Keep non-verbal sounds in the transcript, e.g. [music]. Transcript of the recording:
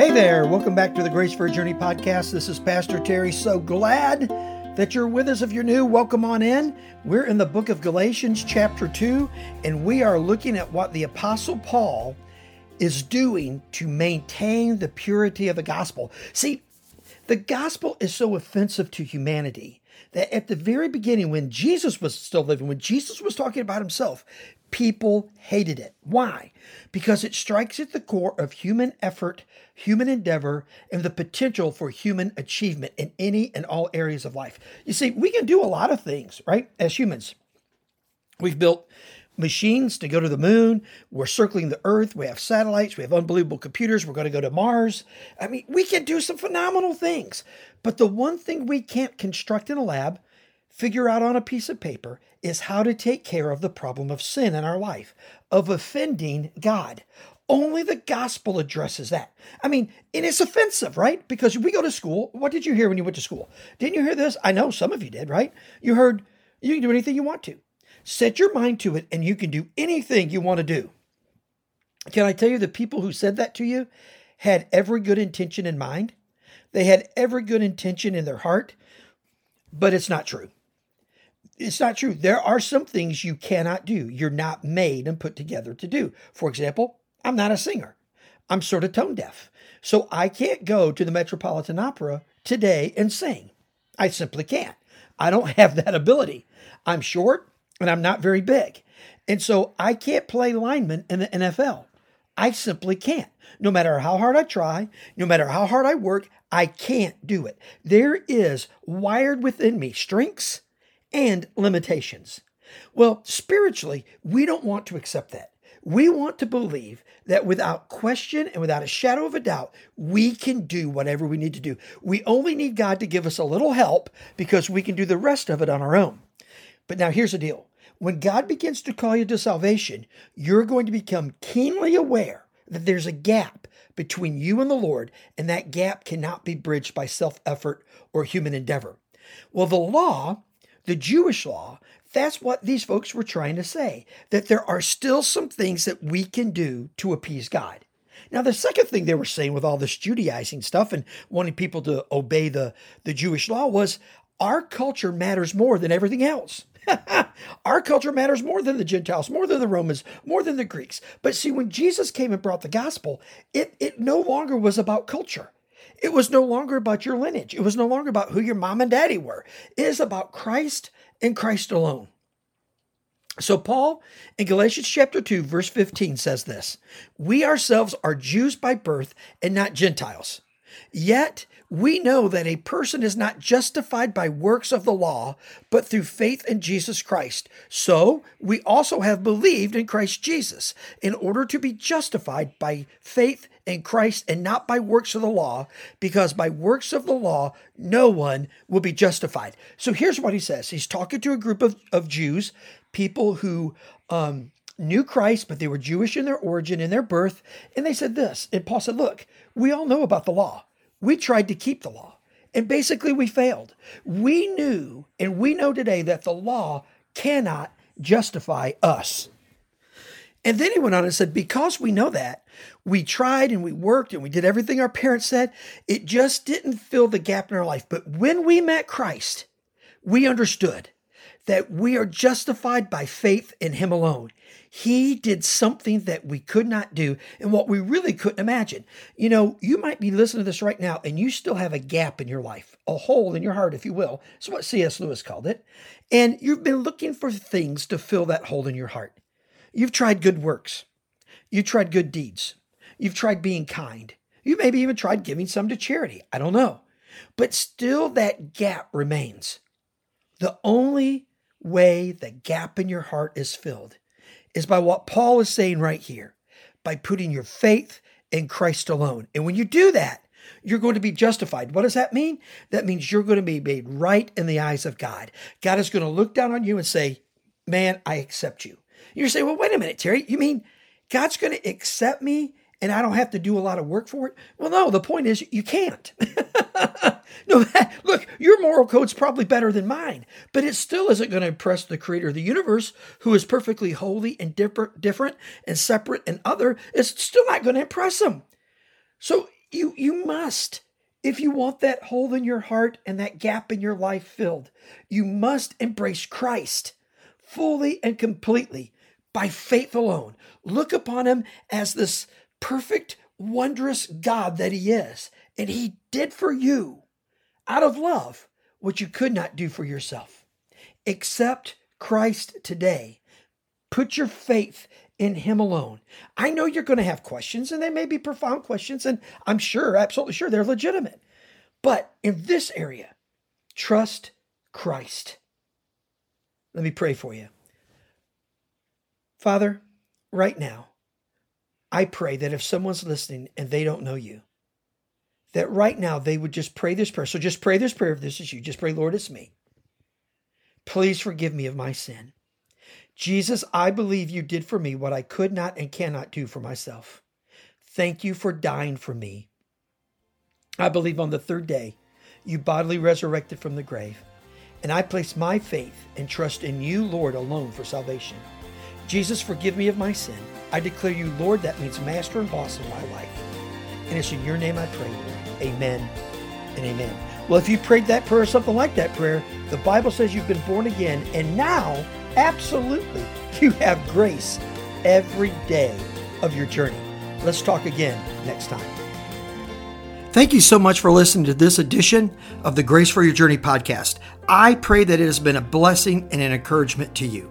Hey there, welcome back to the Grace for Your Journey podcast. This is Pastor Terry. So glad that you're with us. If you're new, welcome on in. We're in the book of Galatians, chapter 2, and we are looking at what the Apostle Paul is doing to maintain the purity of the gospel. See, the gospel is so offensive to humanity that at the very beginning, when Jesus was still living, when Jesus was talking about himself, people hated it. Why? Because it strikes at the core of human effort, human endeavor, and the potential for human achievement in any and all areas of life. You see, we can do a lot of things, right, as humans. We've built machines to go to the moon. We're circling the earth. We have satellites. We have unbelievable computers. We're going to go to Mars. I mean, we can do some phenomenal things. But the one thing we can't construct in a lab, figure out on a piece of paper, is how to take care of the problem of sin in our life, of offending God. Only the gospel addresses that. I mean, and it's offensive, right? Because we go to school. What did you hear when you went to school? Didn't you hear this? I know some of you did, right? You heard you can do anything you want to. Set your mind to it, and you can do anything you want to do. Can I tell you the people who said that to you had every good intention in mind? They had every good intention in their heart, but it's not true. It's not true. There are some things you cannot do. You're not made and put together to do. For example, I'm not a singer. I'm sort of tone deaf. So I can't go to the Metropolitan Opera today and sing. I simply can't. I don't [laughs] have that ability. I'm short and I'm not very big. And so I can't play lineman in the NFL. I simply can't. No matter how hard I try, no matter how hard I work, I can't do it. There is wired within me strengths and limitations. Well, spiritually, we don't want to accept that. We want to believe that without question and without a shadow of a doubt, we can do whatever we need to do. We only need God to give us a little help because we can do the rest of it on our own. But now here's the deal when God begins to call you to salvation, you're going to become keenly aware that there's a gap between you and the Lord, and that gap cannot be bridged by self effort or human endeavor. Well, the law, the Jewish law, that's what these folks were trying to say that there are still some things that we can do to appease God. Now, the second thing they were saying with all this Judaizing stuff and wanting people to obey the, the Jewish law was our culture matters more than everything else. [laughs] Our culture matters more than the Gentiles, more than the Romans, more than the Greeks. But see, when Jesus came and brought the gospel, it, it no longer was about culture. It was no longer about your lineage. It was no longer about who your mom and daddy were. It is about Christ and Christ alone. So, Paul in Galatians chapter 2, verse 15 says this We ourselves are Jews by birth and not Gentiles. Yet we know that a person is not justified by works of the law, but through faith in Jesus Christ. So we also have believed in Christ Jesus in order to be justified by faith in Christ and not by works of the law, because by works of the law, no one will be justified. So here's what he says He's talking to a group of, of Jews, people who, um, knew Christ, but they were Jewish in their origin, in their birth. And they said this. And Paul said, Look, we all know about the law. We tried to keep the law, and basically we failed. We knew, and we know today, that the law cannot justify us. And then he went on and said, Because we know that, we tried and we worked and we did everything our parents said, it just didn't fill the gap in our life. But when we met Christ, we understood that we are justified by faith in Him alone. He did something that we could not do and what we really couldn't imagine. You know, you might be listening to this right now and you still have a gap in your life, a hole in your heart, if you will. It's what C.S. Lewis called it. And you've been looking for things to fill that hole in your heart. You've tried good works, you've tried good deeds, you've tried being kind, you maybe even tried giving some to charity. I don't know. But still, that gap remains. The only way the gap in your heart is filled is by what Paul is saying right here by putting your faith in Christ alone. And when you do that, you're going to be justified. What does that mean? That means you're going to be made right in the eyes of God. God is going to look down on you and say, Man, I accept you. You're saying, Well, wait a minute, Terry. You mean God's going to accept me and I don't have to do a lot of work for it? Well, no, the point is you can't. [laughs] no, look, your moral code's probably better than mine, but it still isn't going to impress the creator of the universe, who is perfectly holy and different, different and separate and other. It's still not going to impress him. So You you must. If you want that hole in your heart and that gap in your life filled, you must embrace Christ fully and completely by faith alone. Look upon him as this perfect, wondrous God that he is. And he did for you out of love what you could not do for yourself. Accept Christ today. Put your faith in Him alone. I know you're going to have questions, and they may be profound questions, and I'm sure, absolutely sure, they're legitimate. But in this area, trust Christ. Let me pray for you. Father, right now, I pray that if someone's listening and they don't know you, that right now they would just pray this prayer. So just pray this prayer if this is you. Just pray, Lord, it's me. Please forgive me of my sin. Jesus, I believe you did for me what I could not and cannot do for myself. Thank you for dying for me. I believe on the third day you bodily resurrected from the grave, and I place my faith and trust in you, Lord, alone for salvation. Jesus, forgive me of my sin. I declare you, Lord, that means master and boss in my life. And it's in your name I pray. Amen and amen. Well, if you prayed that prayer or something like that prayer, the Bible says you've been born again, and now, absolutely, you have grace every day of your journey. Let's talk again next time. Thank you so much for listening to this edition of the Grace for Your Journey podcast. I pray that it has been a blessing and an encouragement to you.